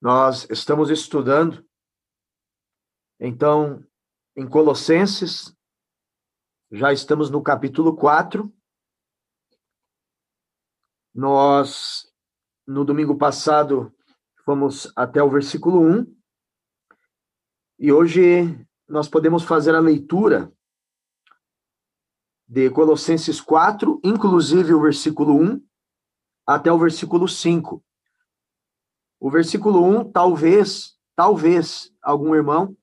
Nós estamos estudando, então, em Colossenses, já estamos no capítulo 4. Nós, no domingo passado, fomos até o versículo 1. E hoje nós podemos fazer a leitura de Colossenses 4, inclusive o versículo 1 até o versículo 5. O versículo 1, talvez, talvez algum irmão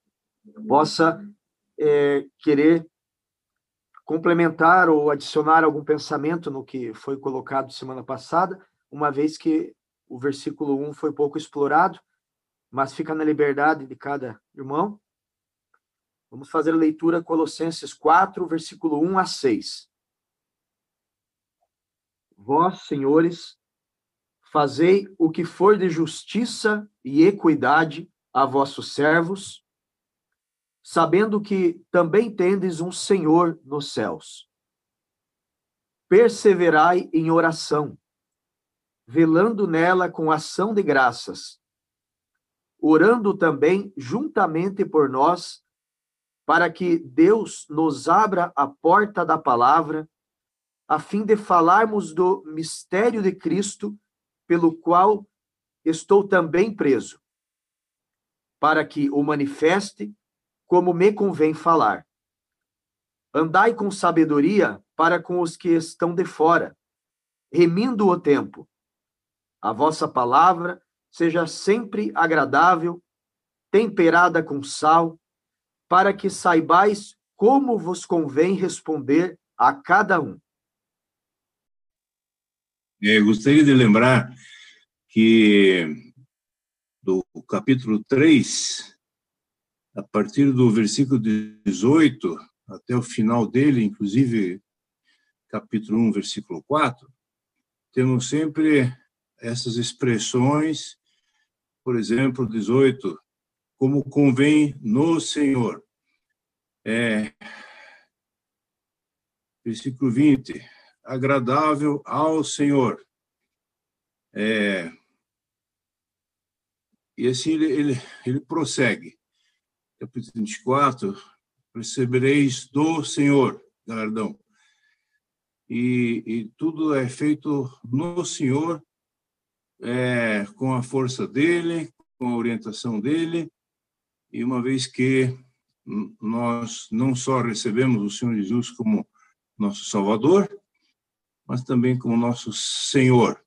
possa é, querer complementar ou adicionar algum pensamento no que foi colocado semana passada, uma vez que o versículo 1 foi pouco explorado, mas fica na liberdade de cada irmão. Vamos fazer a leitura Colossenses 4, versículo 1 a 6. Vós, senhores, Fazei o que for de justiça e equidade a vossos servos, sabendo que também tendes um Senhor nos céus. Perseverai em oração, velando nela com ação de graças, orando também juntamente por nós, para que Deus nos abra a porta da palavra, a fim de falarmos do mistério de Cristo pelo qual estou também preso, para que o manifeste como me convém falar. Andai com sabedoria para com os que estão de fora, remindo o tempo. A vossa palavra seja sempre agradável, temperada com sal, para que saibais como vos convém responder a cada um. É, gostaria de lembrar que do capítulo 3, a partir do versículo 18 até o final dele, inclusive capítulo 1, versículo 4, temos sempre essas expressões, por exemplo, 18, como convém no Senhor. É, versículo 20, agradável ao Senhor. É, e assim ele, ele, ele prossegue. Capítulo 24, recebereis do Senhor galardão. E, e tudo é feito no Senhor, é, com a força dele, com a orientação dele, e uma vez que nós não só recebemos o Senhor Jesus como nosso Salvador, mas também como nosso Senhor.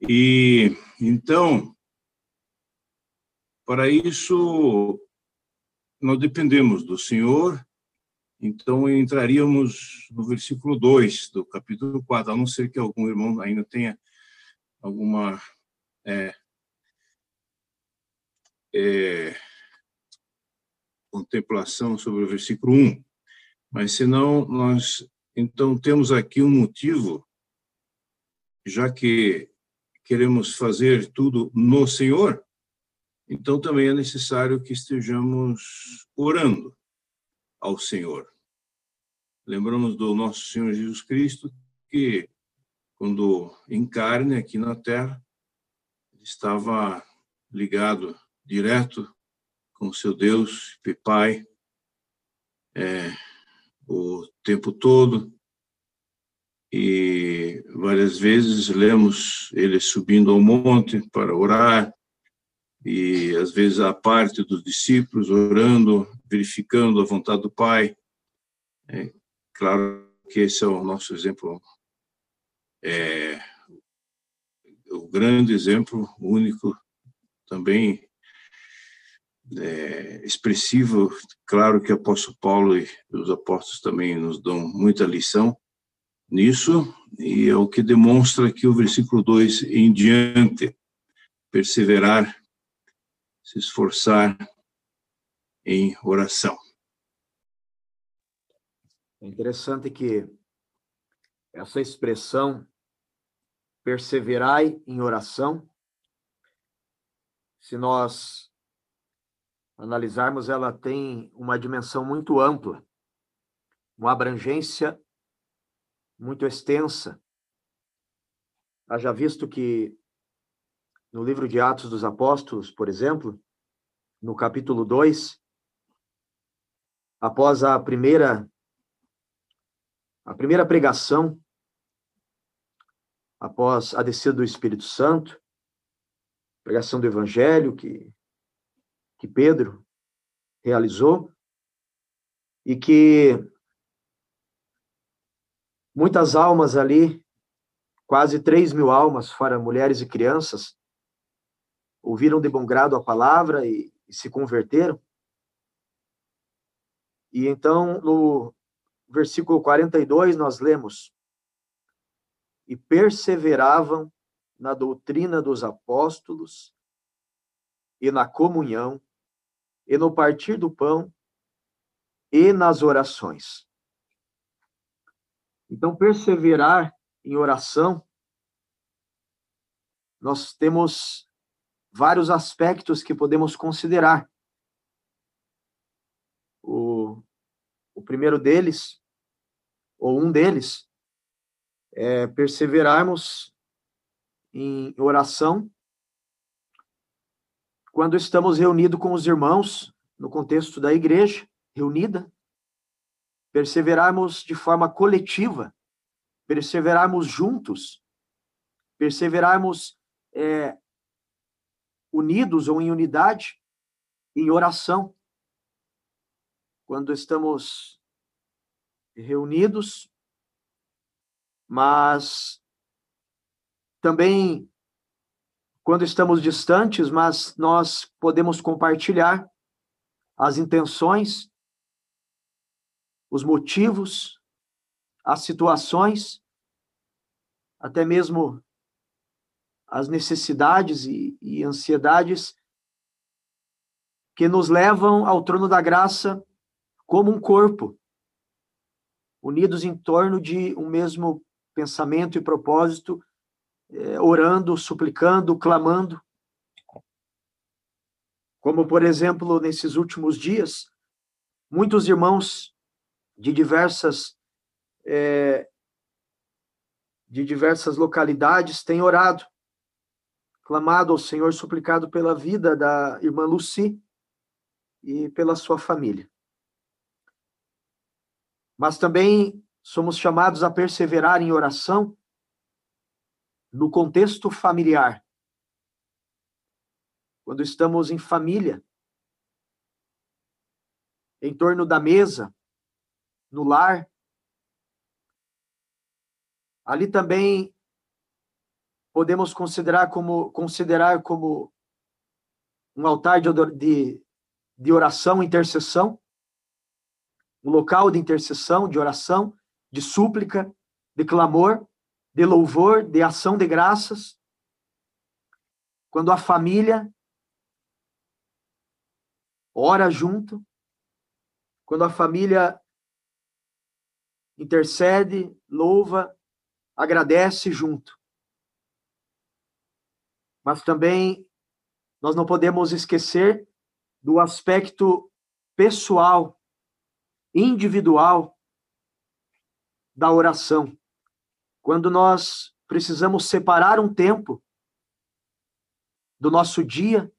E então, para isso, nós dependemos do Senhor, então entraríamos no versículo 2 do capítulo 4, a não ser que algum irmão ainda tenha alguma é, é, contemplação sobre o versículo 1. Mas senão nós então, temos aqui um motivo, já que queremos fazer tudo no Senhor, então também é necessário que estejamos orando ao Senhor. Lembramos do nosso Senhor Jesus Cristo, que, quando em carne aqui na terra, estava ligado direto com seu Deus e Pai, é, o tempo todo. E várias vezes lemos ele subindo ao monte para orar. E às vezes a parte dos discípulos orando, verificando a vontade do Pai. É, claro que esse é o nosso exemplo, é, o grande exemplo, único também é, expressivo. Claro que o apóstolo Paulo e os apóstolos também nos dão muita lição nisso, e é o que demonstra que o versículo 2 em diante, perseverar, se esforçar em oração. É interessante que essa expressão perseverai em oração, se nós analisarmos, ela tem uma dimensão muito ampla, uma abrangência muito extensa. Haja visto que no livro de Atos dos Apóstolos, por exemplo, no capítulo 2, após a primeira a primeira pregação, após a descida do Espírito Santo, pregação do evangelho que que Pedro realizou e que muitas almas ali, quase 3 mil almas, fora mulheres e crianças, ouviram de bom grado a palavra e, e se converteram. E então, no versículo 42, nós lemos: E perseveravam na doutrina dos apóstolos, e na comunhão, e no partir do pão, e nas orações. Então, perseverar em oração, nós temos vários aspectos que podemos considerar. O, o primeiro deles, ou um deles, é perseverarmos em oração quando estamos reunidos com os irmãos no contexto da igreja reunida, perseverarmos de forma coletiva, perseverarmos juntos, perseverarmos é, unidos ou em unidade em oração. Quando estamos reunidos, mas também quando estamos distantes, mas nós podemos compartilhar as intenções, os motivos, as situações, até mesmo as necessidades e, e ansiedades que nos levam ao trono da graça como um corpo, unidos em torno de um mesmo pensamento e propósito, é, orando, suplicando, clamando. Como, por exemplo, nesses últimos dias, muitos irmãos de diversas é, de diversas localidades têm orado clamado ao Senhor, suplicado pela vida da irmã Lucy e pela sua família. Mas também somos chamados a perseverar em oração no contexto familiar. Quando estamos em família, em torno da mesa, no lar, ali também podemos considerar como considerar como um altar de, de, de oração, intercessão, um local de intercessão, de oração, de súplica, de clamor, de louvor, de ação de graças. Quando a família ora junto, quando a família intercede, louva, agradece junto mas também nós não podemos esquecer do aspecto pessoal, individual da oração. Quando nós precisamos separar um tempo do nosso dia,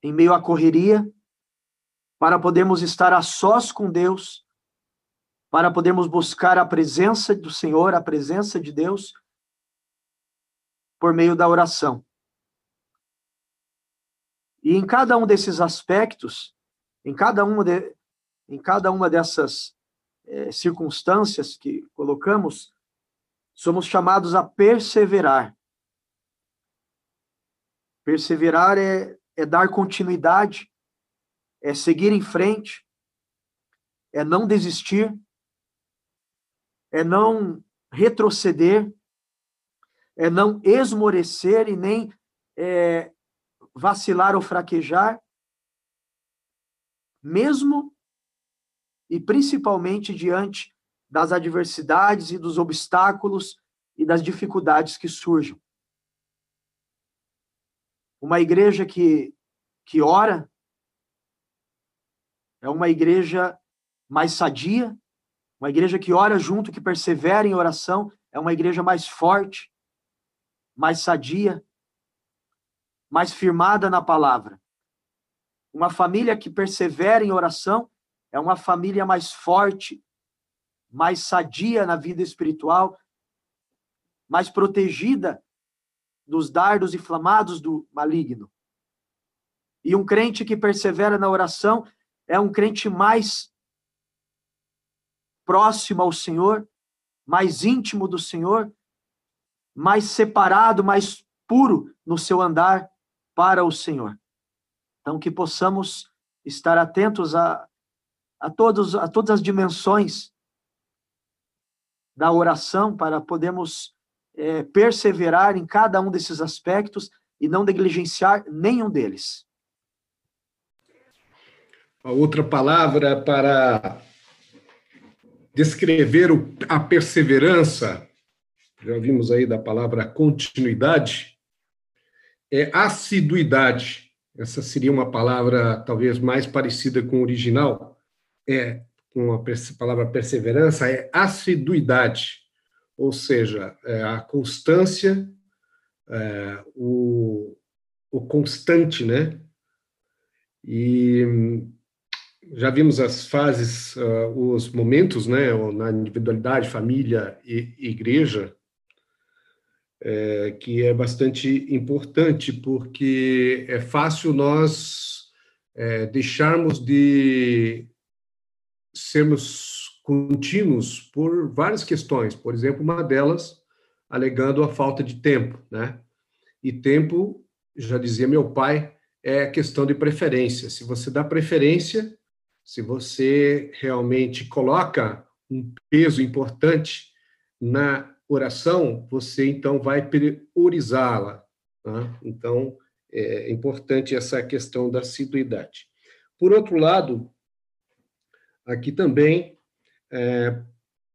em meio à correria, para podermos estar a sós com Deus, para podermos buscar a presença do Senhor, a presença de Deus, por meio da oração. E em cada um desses aspectos, em cada uma, de, em cada uma dessas é, circunstâncias que colocamos, somos chamados a perseverar. Perseverar é, é dar continuidade, é seguir em frente, é não desistir, é não retroceder, é não esmorecer e nem é, vacilar ou fraquejar, mesmo e principalmente diante das adversidades e dos obstáculos e das dificuldades que surgem. Uma igreja que, que ora é uma igreja mais sadia, uma igreja que ora junto, que persevera em oração, é uma igreja mais forte, mais sadia, mais firmada na palavra. Uma família que persevera em oração é uma família mais forte, mais sadia na vida espiritual, mais protegida dos dardos inflamados do maligno. E um crente que persevera na oração é um crente mais próximo ao Senhor, mais íntimo do Senhor, mais separado, mais puro no seu andar para o Senhor. Então, que possamos estar atentos a, a, todos, a todas as dimensões da oração para podermos é, perseverar em cada um desses aspectos e não negligenciar nenhum deles. A outra palavra para descrever a perseverança, já vimos aí da palavra continuidade, é assiduidade. Essa seria uma palavra talvez mais parecida com o original, é com a palavra perseverança, é assiduidade, ou seja, é a constância, é, o, o constante, né? E já vimos as fases, uh, os momentos, né, na individualidade, família e igreja, é, que é bastante importante, porque é fácil nós é, deixarmos de sermos contínuos por várias questões. Por exemplo, uma delas alegando a falta de tempo, né? E tempo, já dizia meu pai, é questão de preferência. Se você dá preferência, se você realmente coloca um peso importante na oração, você então vai priorizá-la. Tá? Então, é importante essa questão da assiduidade. Por outro lado, aqui também, é,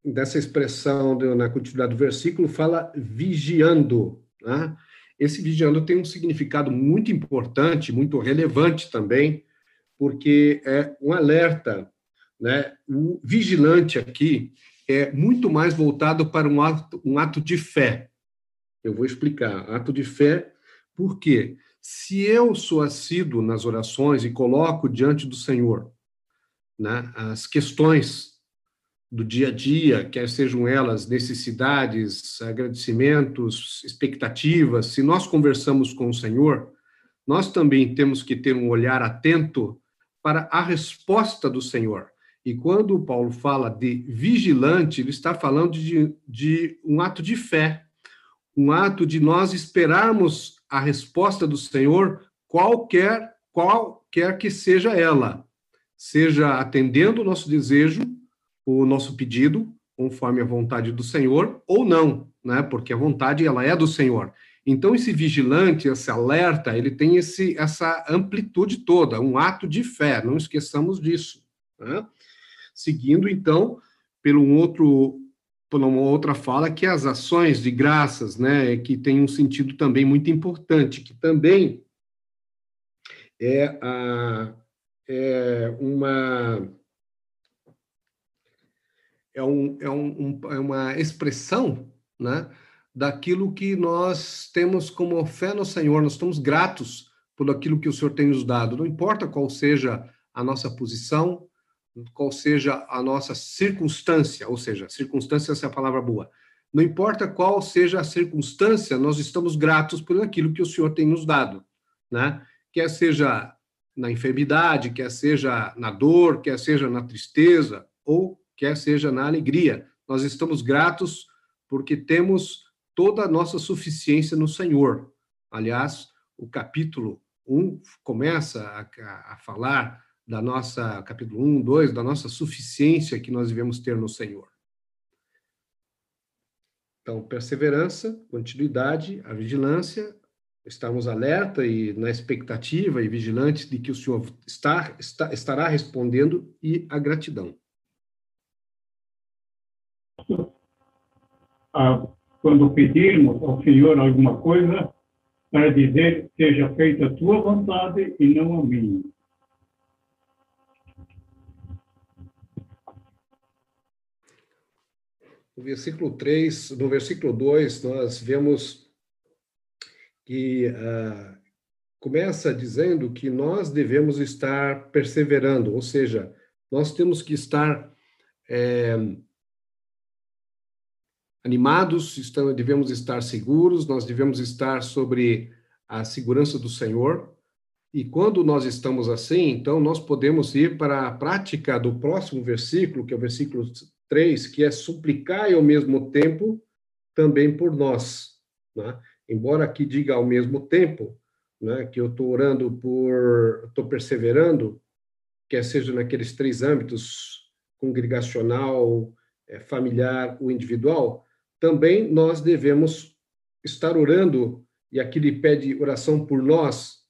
dessa expressão do, na continuidade do versículo, fala vigiando. Né? Esse vigiando tem um significado muito importante, muito relevante também, porque é um alerta, né? O vigilante aqui é muito mais voltado para um ato, um ato de fé. Eu vou explicar. Ato de fé, porque se eu sou assíduo nas orações e coloco diante do Senhor né, as questões do dia a dia, quer sejam elas necessidades, agradecimentos, expectativas, se nós conversamos com o Senhor, nós também temos que ter um olhar atento para a resposta do Senhor. E quando Paulo fala de vigilante, ele está falando de, de um ato de fé, um ato de nós esperarmos a resposta do Senhor, qualquer, qualquer que seja ela, seja atendendo o nosso desejo, o nosso pedido, conforme a vontade do Senhor, ou não, né? Porque a vontade ela é do Senhor. Então, esse vigilante, esse alerta, ele tem esse, essa amplitude toda, um ato de fé, não esqueçamos disso. Né? Seguindo, então, pelo outro, por uma outra fala, que as ações de graças, né, que tem um sentido também muito importante, que também é, a, é uma é, um, é, um, é uma expressão, né, daquilo que nós temos como fé no Senhor, nós estamos gratos por aquilo que o Senhor tem nos dado, não importa qual seja a nossa posição, qual seja a nossa circunstância, ou seja, circunstância essa é a palavra boa. Não importa qual seja a circunstância, nós estamos gratos por aquilo que o Senhor tem nos dado, né? Quer seja na enfermidade, quer seja na dor, quer seja na tristeza, ou quer seja na alegria. Nós estamos gratos porque temos toda a nossa suficiência no Senhor. Aliás, o capítulo 1 começa a, a falar da nossa, capítulo 1, 2, da nossa suficiência que nós devemos ter no Senhor. Então, perseverança, continuidade, a vigilância, estarmos alerta e na expectativa e vigilantes de que o Senhor está, está, estará respondendo e a gratidão. Ah, quando pedirmos ao Senhor alguma coisa, para dizer: seja feita a tua vontade e não a minha. No versículo 3, no versículo 2, nós vemos que uh, começa dizendo que nós devemos estar perseverando, ou seja, nós temos que estar é, animados, estamos, devemos estar seguros, nós devemos estar sobre a segurança do Senhor. E quando nós estamos assim, então nós podemos ir para a prática do próximo versículo, que é o versículo 3, que é suplicar ao mesmo tempo também por nós. Né? Embora aqui diga ao mesmo tempo, né, que eu estou orando por, estou perseverando, quer seja naqueles três âmbitos, congregacional, é, familiar ou individual, também nós devemos estar orando, e aqui ele pede oração por nós,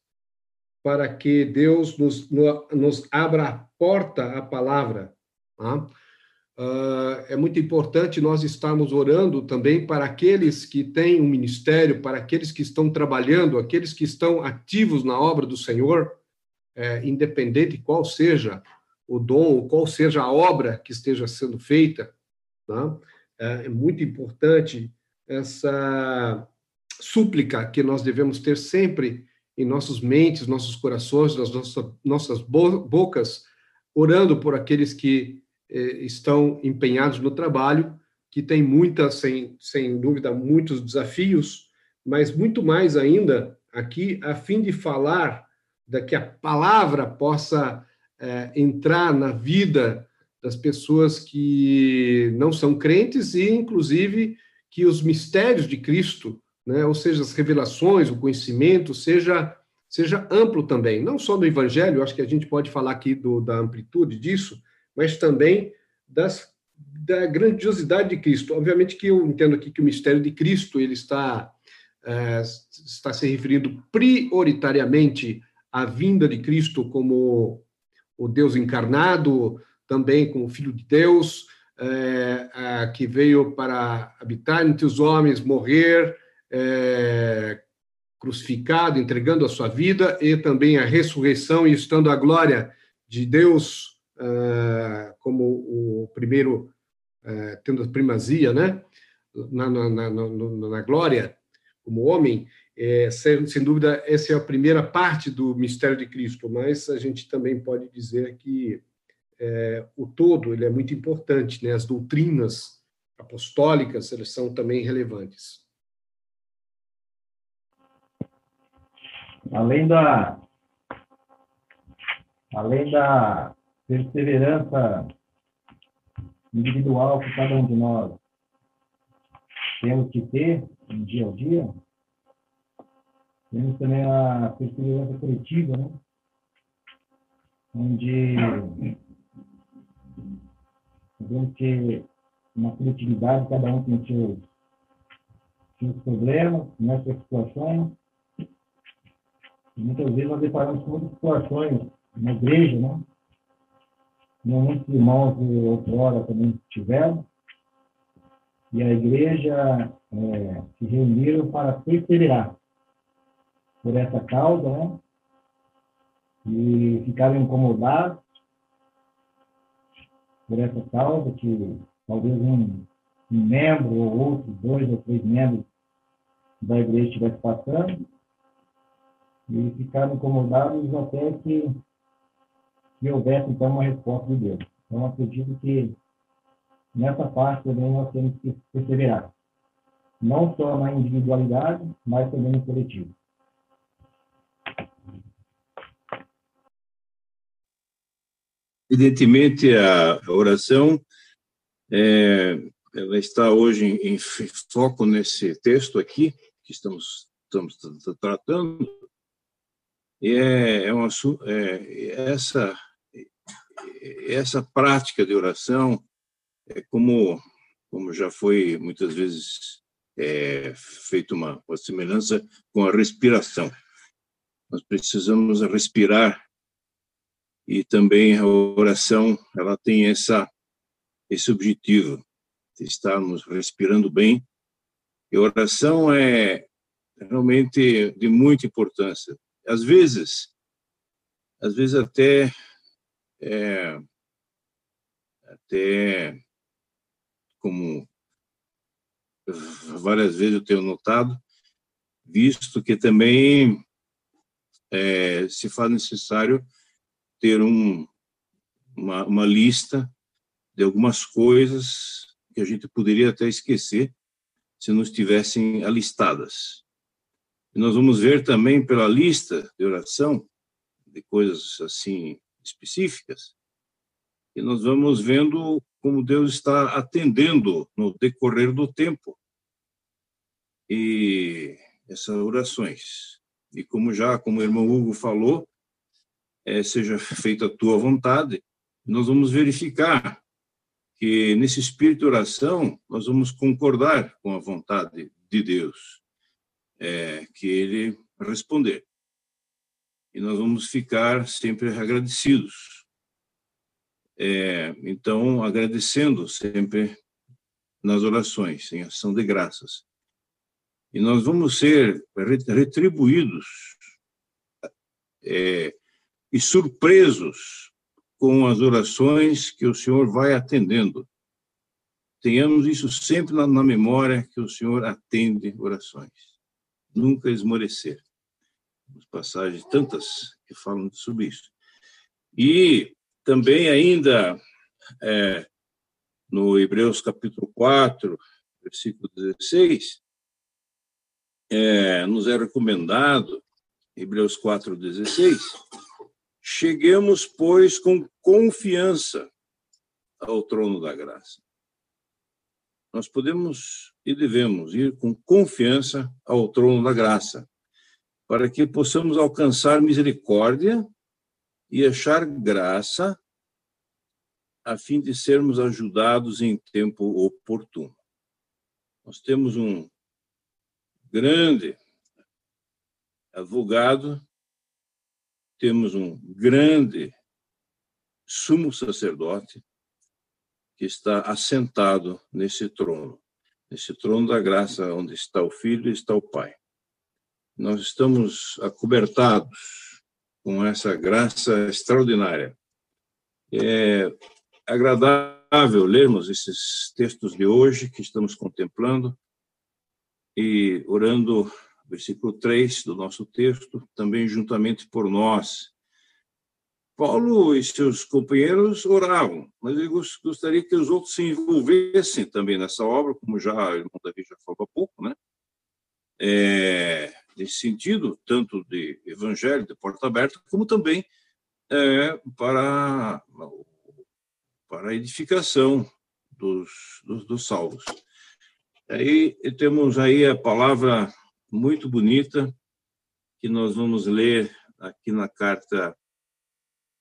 para que Deus nos, nos abra a porta à palavra. Tá? Uh, é muito importante nós estarmos orando também para aqueles que têm um ministério, para aqueles que estão trabalhando, aqueles que estão ativos na obra do Senhor, é, independente qual seja o dom, qual seja a obra que esteja sendo feita. Tá? É, é muito importante essa súplica que nós devemos ter sempre em nossos mentes, nossos corações, nas nossas, nossas bocas, orando por aqueles que estão empenhados no trabalho, que tem muitas, sem, sem dúvida, muitos desafios, mas muito mais ainda aqui, a fim de falar da que a palavra possa eh, entrar na vida das pessoas que não são crentes e, inclusive, que os mistérios de Cristo, né, ou seja, as revelações, o conhecimento, seja seja amplo também, não só no Evangelho, acho que a gente pode falar aqui do, da amplitude disso, mas também das, da grandiosidade de Cristo. Obviamente que eu entendo aqui que o mistério de Cristo ele está é, está se referindo prioritariamente à vinda de Cristo como o Deus encarnado, também como Filho de Deus, é, que veio para habitar entre os homens, morrer, é, crucificado, entregando a sua vida, e também a ressurreição e estando a glória de Deus como o primeiro, é, tendo a primazia, né? Na, na, na, na glória, como homem, é, sem, sem, dúvida, essa é a primeira parte do mistério de Cristo, mas a gente também pode dizer que é, o todo ele é muito importante, né? As doutrinas apostólicas elas são também relevantes. Além da além da perseverança individual que cada um de nós temos que ter no dia a dia, temos também a perseverança coletiva, né? onde Sabemos que uma coletividade, cada um tem seus, seus problemas, né, suas situações. Muitas vezes nós deparamos com muitas situações na igreja, né? Muitos irmãos de outrora também tiveram. E a igreja é, se reuniram para perseverar por essa causa, né? E ficaram incomodados por essa causa, que talvez um, um membro ou outro, dois ou três membros da igreja estivesse passando, e ficaram incomodados até que, que houvesse, então, uma resposta de Deus. Então, acredito que nessa parte também nós temos que perseverar. Não só na individualidade, mas também no coletivo. Evidentemente, a oração é, ela está hoje em, em, foco nesse texto aqui que estamos, estamos tratando, e é, é, uma, é essa essa prática de oração é como como já foi muitas vezes é, feito uma, uma semelhança com a respiração. Nós precisamos respirar e também a oração ela tem essa esse objetivo de estarmos respirando bem e oração é realmente de muita importância às vezes às vezes até é, até como várias vezes eu tenho notado visto que também é, se faz necessário ter um, uma, uma lista de algumas coisas que a gente poderia até esquecer se não estivessem alistadas. E nós vamos ver também pela lista de oração, de coisas assim específicas, e nós vamos vendo como Deus está atendendo no decorrer do tempo e essas orações. E como já, como o irmão Hugo falou, é, seja feita a tua vontade, nós vamos verificar que nesse espírito de oração nós vamos concordar com a vontade de Deus, é, que Ele responder. E nós vamos ficar sempre agradecidos. É, então, agradecendo sempre nas orações, em ação de graças. E nós vamos ser retribuídos é, e surpresos com as orações que o Senhor vai atendendo. Tenhamos isso sempre na, na memória que o Senhor atende orações. Nunca esmorecer. As passagens tantas que falam sobre isso. E também ainda é, no Hebreus capítulo 4, versículo 16, é, nos é recomendado, Hebreus 4, 16, Cheguemos, pois, com confiança ao trono da graça. Nós podemos e devemos ir com confiança ao trono da graça, para que possamos alcançar misericórdia e achar graça, a fim de sermos ajudados em tempo oportuno. Nós temos um grande advogado temos um grande sumo sacerdote que está assentado nesse trono, nesse trono da graça, onde está o Filho e está o Pai. Nós estamos acobertados com essa graça extraordinária. É agradável lermos esses textos de hoje que estamos contemplando e orando versículo 3 do nosso texto, também juntamente por nós. Paulo e seus companheiros oravam, mas eu gostaria que os outros se envolvessem também nessa obra, como já o irmão Davi já falou há pouco, né? É, nesse sentido, tanto de evangelho, de porta aberta, como também é, para, para a edificação dos, dos, dos salvos. Aí temos aí a palavra muito bonita que nós vamos ler aqui na carta,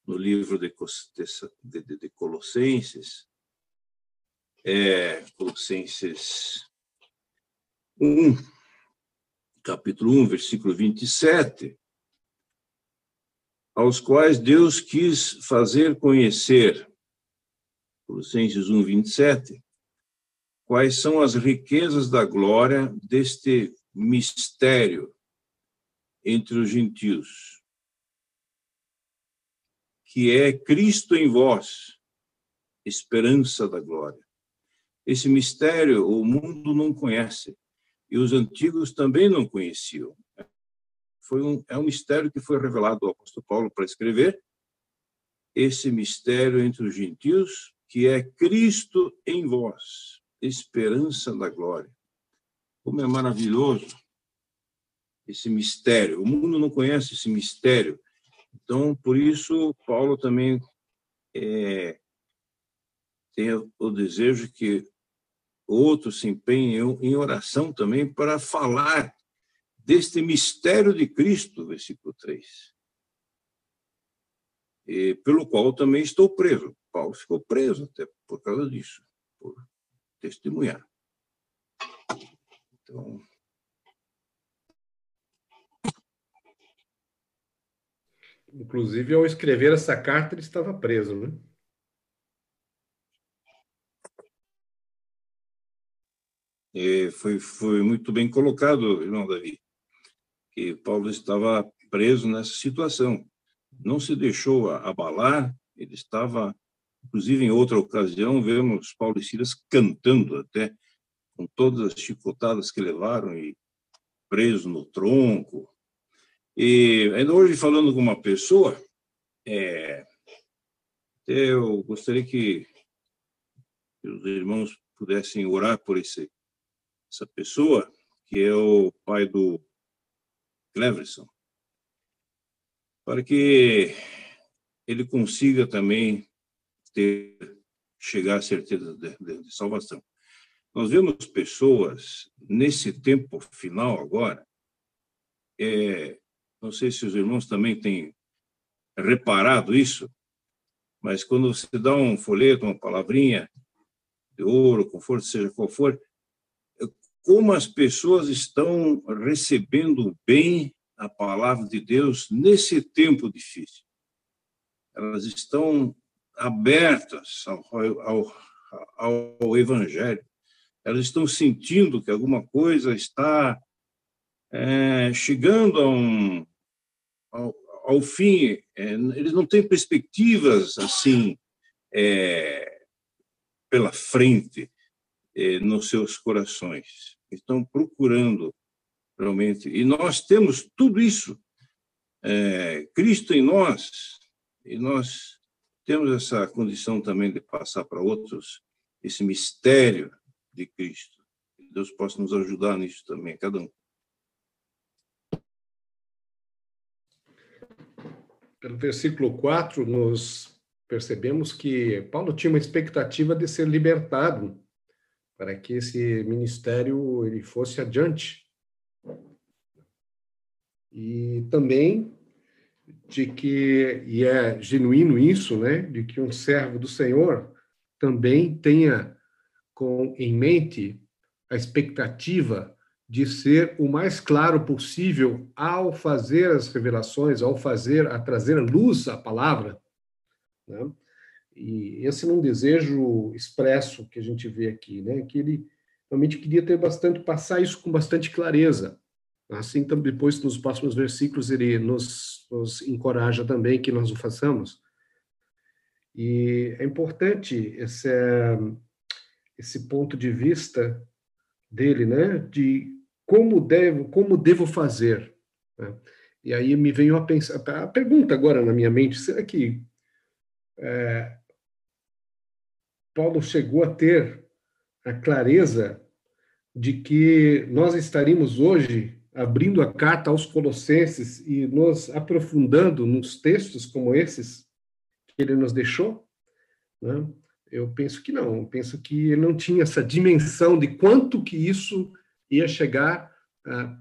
no livro de, de, de, Colossenses, é, Colossenses 1, capítulo 1, versículo 27, aos quais Deus quis fazer conhecer, Colossenses 1, 27, quais são as riquezas da glória deste mistério entre os gentios, que é Cristo em vós, esperança da glória. Esse mistério o mundo não conhece e os antigos também não conheciam. Foi um, é um mistério que foi revelado ao apóstolo Paulo para escrever esse mistério entre os gentios, que é Cristo em vós, esperança da glória. Como é maravilhoso esse mistério. O mundo não conhece esse mistério. Então, por isso, Paulo também é, tem o desejo que outros se empenhem em oração também para falar deste mistério de Cristo, versículo 3. E, pelo qual também estou preso. Paulo ficou preso até por causa disso, por testemunhar. Então, Inclusive, ao escrever essa carta, ele estava preso, né? E foi, foi muito bem colocado, irmão Davi, que Paulo estava preso nessa situação. Não se deixou abalar, ele estava, inclusive em outra ocasião, vemos Paulo e Silas cantando até, com todas as chicotadas que levaram e preso no tronco. E ainda hoje, falando com uma pessoa, é, eu gostaria que os irmãos pudessem orar por esse, essa pessoa, que é o pai do Cleverson, para que ele consiga também ter, chegar à certeza de, de, de salvação. Nós vemos pessoas nesse tempo final agora, é, não sei se os irmãos também têm reparado isso, mas quando você dá um folheto, uma palavrinha de ouro, conforto, seja qual for, como as pessoas estão recebendo bem a palavra de Deus nesse tempo difícil. Elas estão abertas ao, ao, ao Evangelho. Elas estão sentindo que alguma coisa está é, chegando a um, ao, ao fim. É, eles não têm perspectivas assim é, pela frente é, nos seus corações. Estão procurando realmente. E nós temos tudo isso. É, Cristo em nós, e nós temos essa condição também de passar para outros esse mistério de Cristo. Deus possa nos ajudar nisso também, cada um. Pelo versículo 4, nós percebemos que Paulo tinha uma expectativa de ser libertado para que esse ministério ele fosse adiante. E também de que, e é genuíno isso, né, de que um servo do Senhor também tenha com em mente a expectativa de ser o mais claro possível ao fazer as revelações, ao fazer, a trazer à luz a palavra. Né? E esse é um desejo expresso que a gente vê aqui, né? Que ele realmente queria ter bastante, passar isso com bastante clareza. Assim, depois, nos próximos versículos, ele nos, nos encoraja também que nós o façamos. E é importante esse, esse ponto de vista dele, né? De como devo, como devo fazer. Né? E aí me veio a, pensar, a pergunta agora na minha mente: será que é, Paulo chegou a ter a clareza de que nós estaríamos hoje abrindo a carta aos Colossenses e nos aprofundando nos textos como esses que ele nos deixou? Né? Eu penso que não. Eu penso que ele não tinha essa dimensão de quanto que isso ia chegar, ah,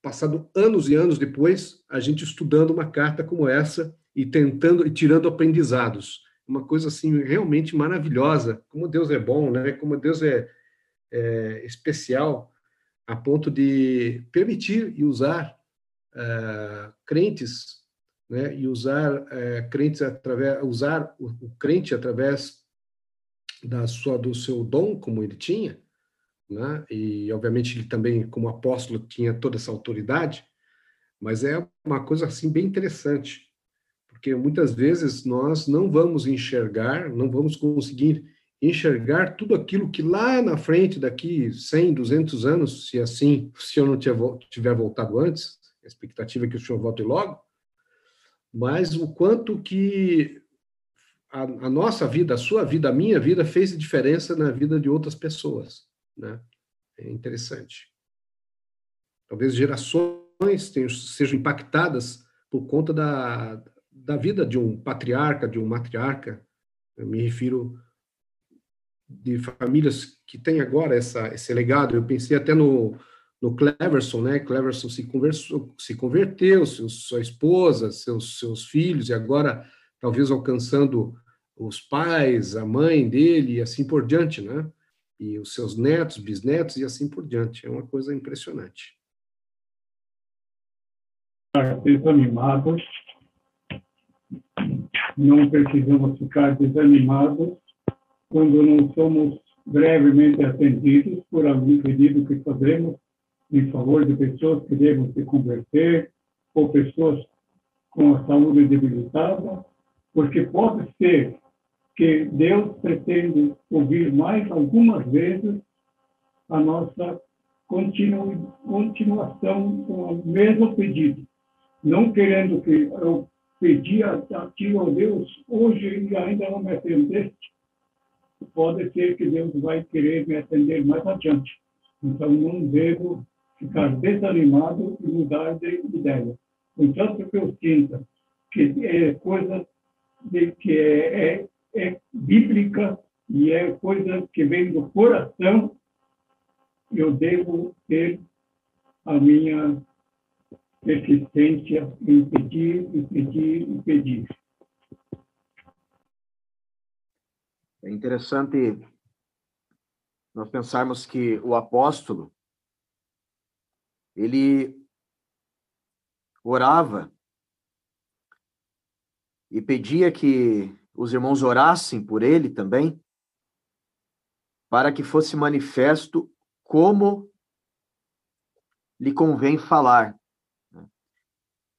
passado anos e anos depois, a gente estudando uma carta como essa e tentando e tirando aprendizados. Uma coisa assim realmente maravilhosa. Como Deus é bom, né? Como Deus é, é especial a ponto de permitir e usar uh, crentes, né, e usar uh, crentes através, usar o, o, crente através da sua do seu dom como ele tinha, né, e obviamente ele também como apóstolo tinha toda essa autoridade, mas é uma coisa assim bem interessante, porque muitas vezes nós não vamos enxergar, não vamos conseguir enxergar tudo aquilo que lá na frente, daqui 100, 200 anos, se assim, se eu não tiver voltado antes, a expectativa é que o senhor volte logo, mas o quanto que a, a, nossa vida, a sua vida, a minha vida fez diferença na vida de outras pessoas, né? É interessante. Talvez gerações tenham, sejam impactadas por conta da, da vida de um patriarca, de um matriarca. Eu me refiro de famílias que têm agora essa, esse legado. Eu pensei até no, no Cleverson, né? Cleverson se, conversou, se converteu, seus, sua esposa, seus, seus filhos, e agora talvez alcançando os pais, a mãe dele, e assim por diante, né? E os seus netos, bisnetos, e assim por diante. É uma coisa impressionante. Desanimados, não precisamos ficar desanimados quando não somos brevemente atendidos por algum pedido que fazemos em favor de pessoas que devem se converter ou pessoas com a saúde debilitada, porque pode ser que Deus pretende ouvir mais algumas vezes a nossa continu, continuação com o mesmo pedido. não querendo que eu pedia a ti, ó Deus, hoje e ainda não me atendeste, pode ser que Deus vai querer me atender mais adiante. Então, não devo ficar desanimado e mudar de ideia. Contanto que eu sinta que é coisa de, que é, é, é bíblica e é coisa que vem do coração, eu devo ter a minha persistência em pedir, e pedir, e pedir. É interessante nós pensarmos que o apóstolo ele orava e pedia que os irmãos orassem por ele também, para que fosse manifesto como lhe convém falar.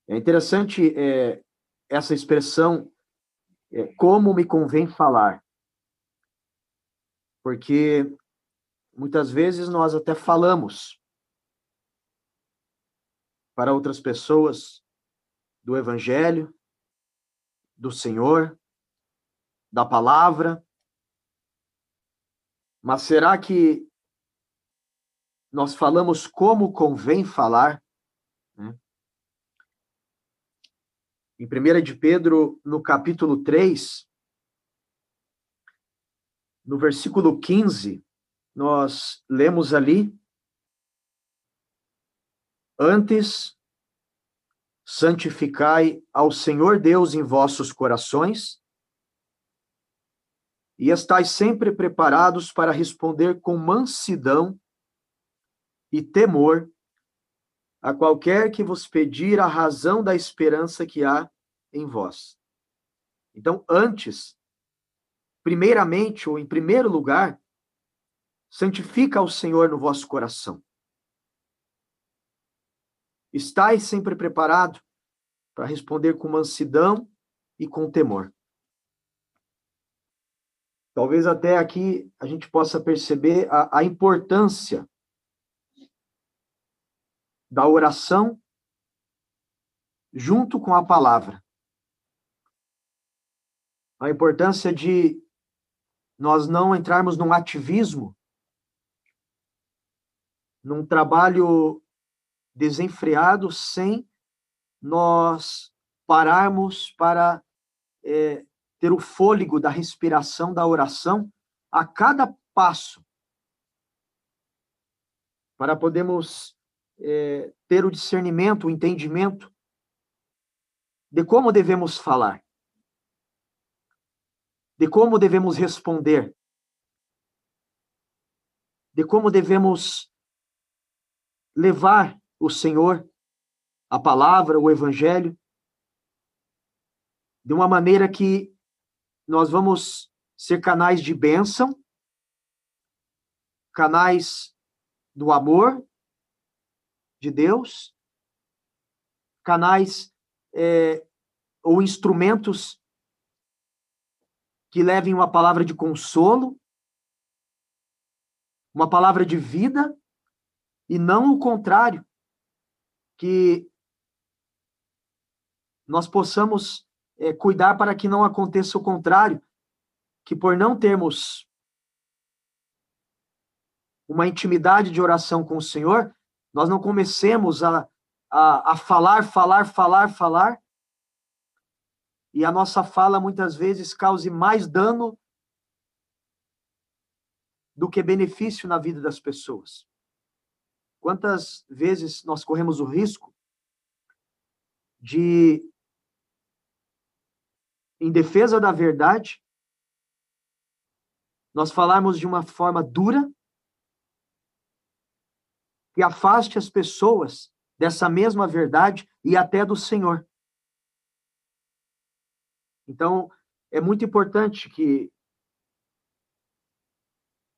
É interessante é, essa expressão, é, como me convém falar, porque muitas vezes nós até falamos para outras pessoas do Evangelho, do Senhor, da palavra, mas será que nós falamos como convém falar? Né? Em 1 de Pedro, no capítulo 3, no versículo 15, nós lemos ali: Antes, santificai ao Senhor Deus em vossos corações, e estais sempre preparados para responder com mansidão e temor a qualquer que vos pedir a razão da esperança que há em vós. Então, antes, primeiramente ou em primeiro lugar, santifica o Senhor no vosso coração. Estais sempre preparado para responder com mansidão e com temor. Talvez até aqui a gente possa perceber a, a importância da oração junto com a palavra. A importância de nós não entrarmos num ativismo, num trabalho desenfreado, sem nós pararmos para é, ter o fôlego da respiração, da oração, a cada passo, para podermos é, ter o discernimento, o entendimento de como devemos falar, de como devemos responder, de como devemos levar o Senhor, a palavra, o Evangelho, de uma maneira que nós vamos ser canais de bênção, canais do amor, de Deus, canais é, ou instrumentos que levem uma palavra de consolo, uma palavra de vida, e não o contrário, que nós possamos é, cuidar para que não aconteça o contrário, que por não termos uma intimidade de oração com o Senhor, nós não comecemos a, a, a falar, falar, falar, falar, e a nossa fala muitas vezes cause mais dano do que benefício na vida das pessoas. Quantas vezes nós corremos o risco de, em defesa da verdade, nós falarmos de uma forma dura que afaste as pessoas dessa mesma verdade e até do Senhor. Então, é muito importante que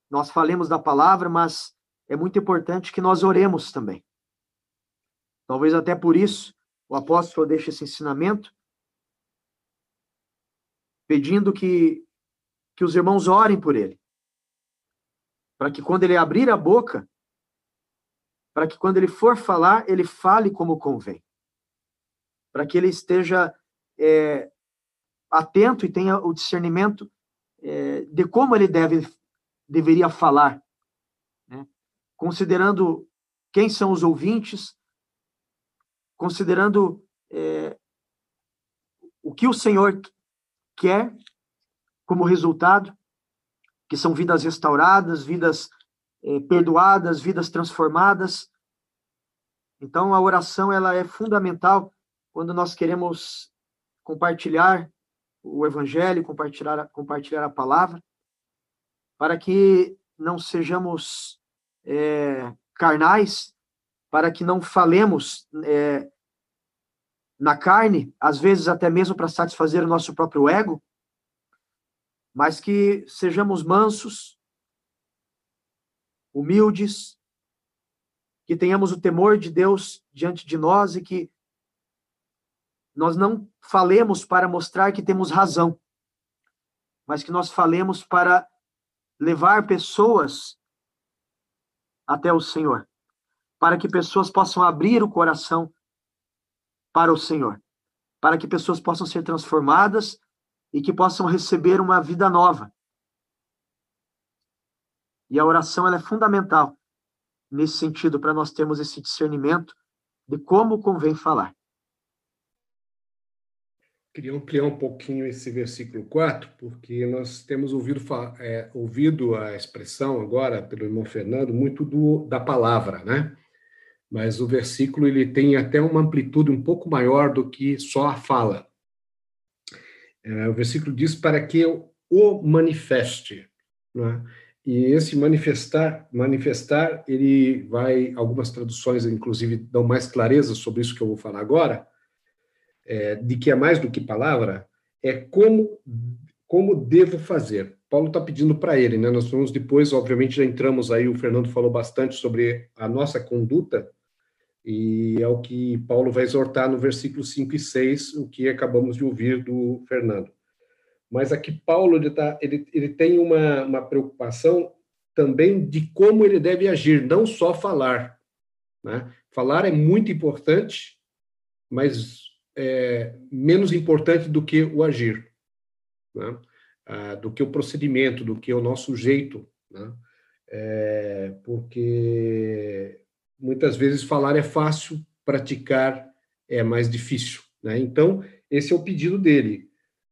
nós falemos da palavra, mas é muito importante que nós oremos também. Talvez até por isso o apóstolo deixe esse ensinamento, pedindo que, que os irmãos orem por ele, para que quando ele abrir a boca, para que quando ele for falar, ele fale como convém. para que ele esteja é, atento e tenha o discernimento é, de como ele deve deveria falar? Considerando quem são os ouvintes, considerando é, o que o Senhor quer como resultado, que são vidas restauradas, vidas é, perdoadas, vidas transformadas. Então, a oração ela é fundamental quando nós queremos compartilhar o evangelho, compartilhar, compartilhar a palavra, para que não sejamos é, carnais, para que não falemos é, na carne, às vezes até mesmo para satisfazer o nosso próprio ego, mas que sejamos mansos, humildes, que tenhamos o temor de Deus diante de nós e que nós não falemos para mostrar que temos razão, mas que nós falemos para levar pessoas até o Senhor, para que pessoas possam abrir o coração para o Senhor, para que pessoas possam ser transformadas e que possam receber uma vida nova. E a oração é fundamental nesse sentido para nós termos esse discernimento de como convém falar. Queria ampliar um pouquinho esse versículo 4, porque nós temos ouvido, é, ouvido a expressão agora pelo irmão Fernando muito do, da palavra, né? Mas o versículo ele tem até uma amplitude um pouco maior do que só a fala. É, o versículo diz para que eu o manifeste, né? E esse manifestar, manifestar, ele vai, algumas traduções, inclusive, dão mais clareza sobre isso que eu vou falar agora, é, de que é mais do que palavra, é como, como devo fazer. Paulo está pedindo para ele, né? Nós vamos depois, obviamente, já entramos aí, o Fernando falou bastante sobre a nossa conduta, e é o que Paulo vai exortar no versículo 5 e 6, o que acabamos de ouvir do Fernando. Mas aqui Paulo ele, tá, ele, ele tem uma, uma preocupação também de como ele deve agir, não só falar. Né? Falar é muito importante, mas é, menos importante do que o agir, né? ah, do que o procedimento, do que o nosso jeito, né? é, porque muitas vezes falar é fácil, praticar é mais difícil. Né? Então, esse é o pedido dele,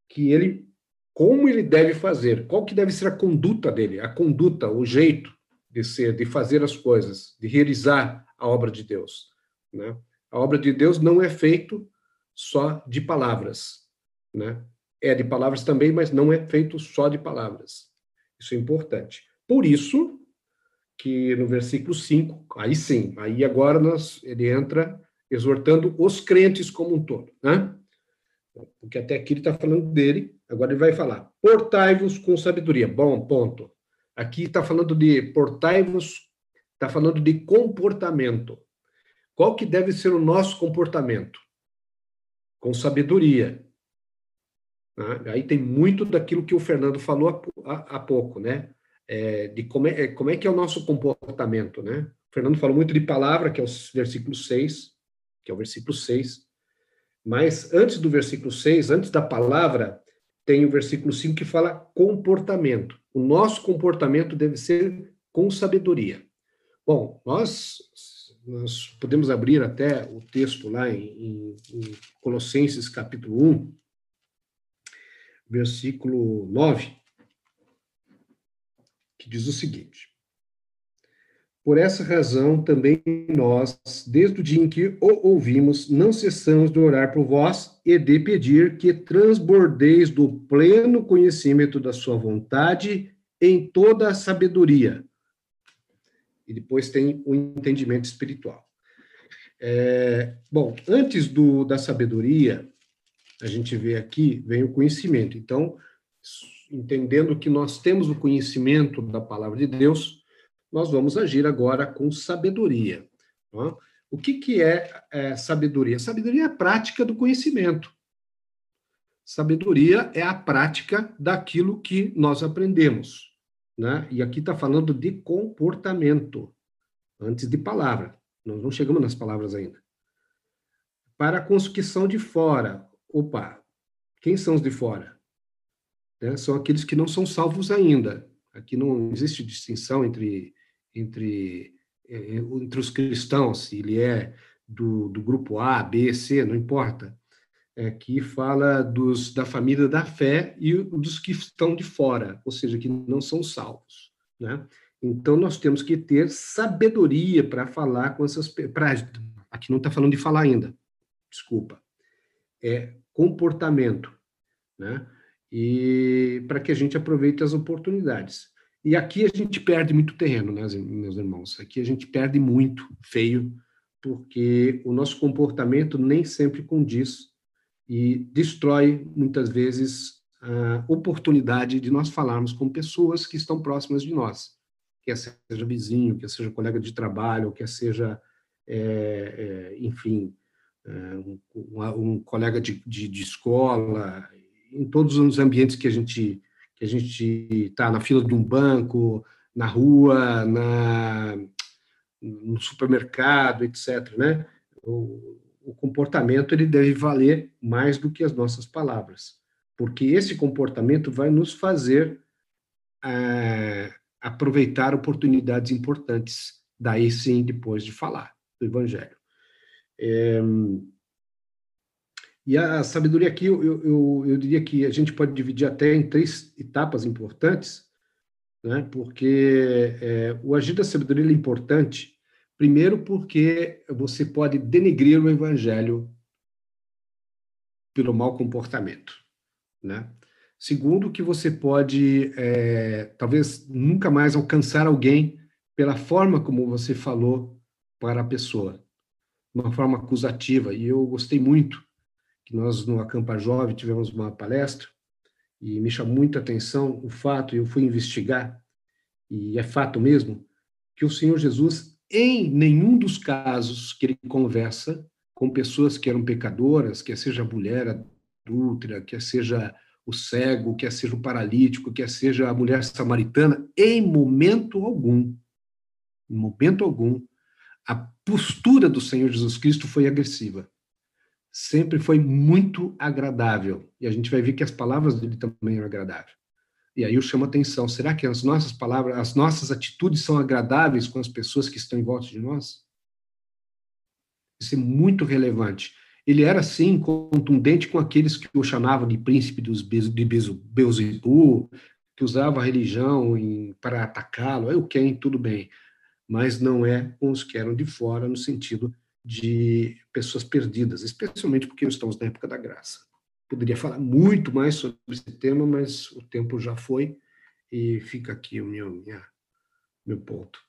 que ele, como ele deve fazer, qual que deve ser a conduta dele, a conduta, o jeito de ser, de fazer as coisas, de realizar a obra de Deus. Né? A obra de Deus não é feito só de palavras, né? É de palavras também, mas não é feito só de palavras. Isso é importante. Por isso que no versículo 5, aí sim, aí agora nós, ele entra exortando os crentes como um todo, né? Porque até aqui ele está falando dele, agora ele vai falar, portai-vos com sabedoria. Bom, ponto. Aqui está falando de portai-vos, está falando de comportamento. Qual que deve ser o nosso comportamento? Com sabedoria. Né? Aí tem muito daquilo que o Fernando falou há, pouco, né? É, de como é, como é que é o nosso comportamento, né? O Fernando falou muito de palavra, que é o versículo 6, que é o versículo 6. Mas antes do versículo 6, antes da palavra, tem o versículo 5 que fala comportamento. O nosso comportamento deve ser com sabedoria. Bom, nós nós podemos abrir até o texto lá em, em, Colossenses capítulo 1, versículo 9, que diz o seguinte: Por essa razão também nós, desde o dia em que o ouvimos, não cessamos de orar por vós e de pedir que transbordeis do pleno conhecimento da sua vontade em toda a sabedoria e depois tem o entendimento espiritual. É, bom, antes do, da sabedoria, a gente vê aqui, vem o conhecimento. Então, entendendo que nós temos o conhecimento da palavra de Deus, nós vamos agir agora com sabedoria. Tá? O que, que é, é sabedoria? Sabedoria é a prática do conhecimento. Sabedoria é a prática daquilo que nós aprendemos. Né? E aqui está falando de comportamento, antes de palavra. Nós não chegamos nas palavras ainda. para que são de fora. Opa, quem são os de fora? Né? São aqueles que não são salvos ainda. Aqui não existe distinção entre, entre, eh, entre os cristãos, se ele é do, do grupo A, B, C, não importa. É, que fala dos, da família da fé e dos que estão de fora, ou seja, que não são salvos. Né? Então, nós temos que ter sabedoria para falar com essas. Pra, aqui não está falando de falar ainda, desculpa. É comportamento, né? E para que a gente aproveite as oportunidades. E aqui a gente perde muito terreno, né, meus irmãos? Aqui a gente perde muito, feio, porque o nosso comportamento nem sempre condiz e destrói, muitas vezes, a oportunidade de nós falarmos com pessoas que estão próximas de nós quer seja vizinho, quer seja colega de trabalho, quer seja, é, é, enfim, é, um, um, colega de, de, de, escola, em todos os ambientes que a gente que a gente está na fila de um banco, na rua, na no supermercado, etc. Né? O comportamento ele deve valer mais do que as nossas palavras, porque esse comportamento vai nos fazer é, aproveitar oportunidades importantes, daí sim, depois de falar do Evangelho. É, e a sabedoria aqui, eu, eu, eu diria que a gente pode dividir até em três etapas importantes, né? porque é, o agir da sabedoria é importante, primeiro porque você pode denegrir o Evangelho pelo mau comportamento, né? Segundo, que você pode, é, talvez, nunca mais alcançar alguém pela forma como você falou para a pessoa, uma forma acusativa. E eu gostei muito que nós, no Acampa Jovem, tivemos uma palestra e me chamou muita atenção o fato, e eu fui investigar, e é fato mesmo, que o Senhor Jesus, em nenhum dos casos que ele conversa com pessoas que eram pecadoras, quer seja mulher adúltera, quer seja o cego, quer seja o paralítico, quer seja a mulher samaritana, em momento algum, em momento algum, a postura do Senhor Jesus Cristo foi agressiva. Sempre foi muito agradável. E a gente vai ver que as palavras dele também eram agradáveis. E aí eu chamo a atenção: será que as nossas palavras, as nossas atitudes são agradáveis com as pessoas que estão em volta de nós? Isso é muito relevante. Ele era, sim, contundente com aqueles que o chamavam de príncipe dos de Beuzebu, que usava a religião em, para atacá-lo. Eu quem, tudo bem. Mas não é com os que eram de fora, no sentido de pessoas perdidas, especialmente porque estamos na época da graça. Poderia falar muito mais sobre esse tema, mas o tempo já foi e fica aqui o meu, minha, meu ponto.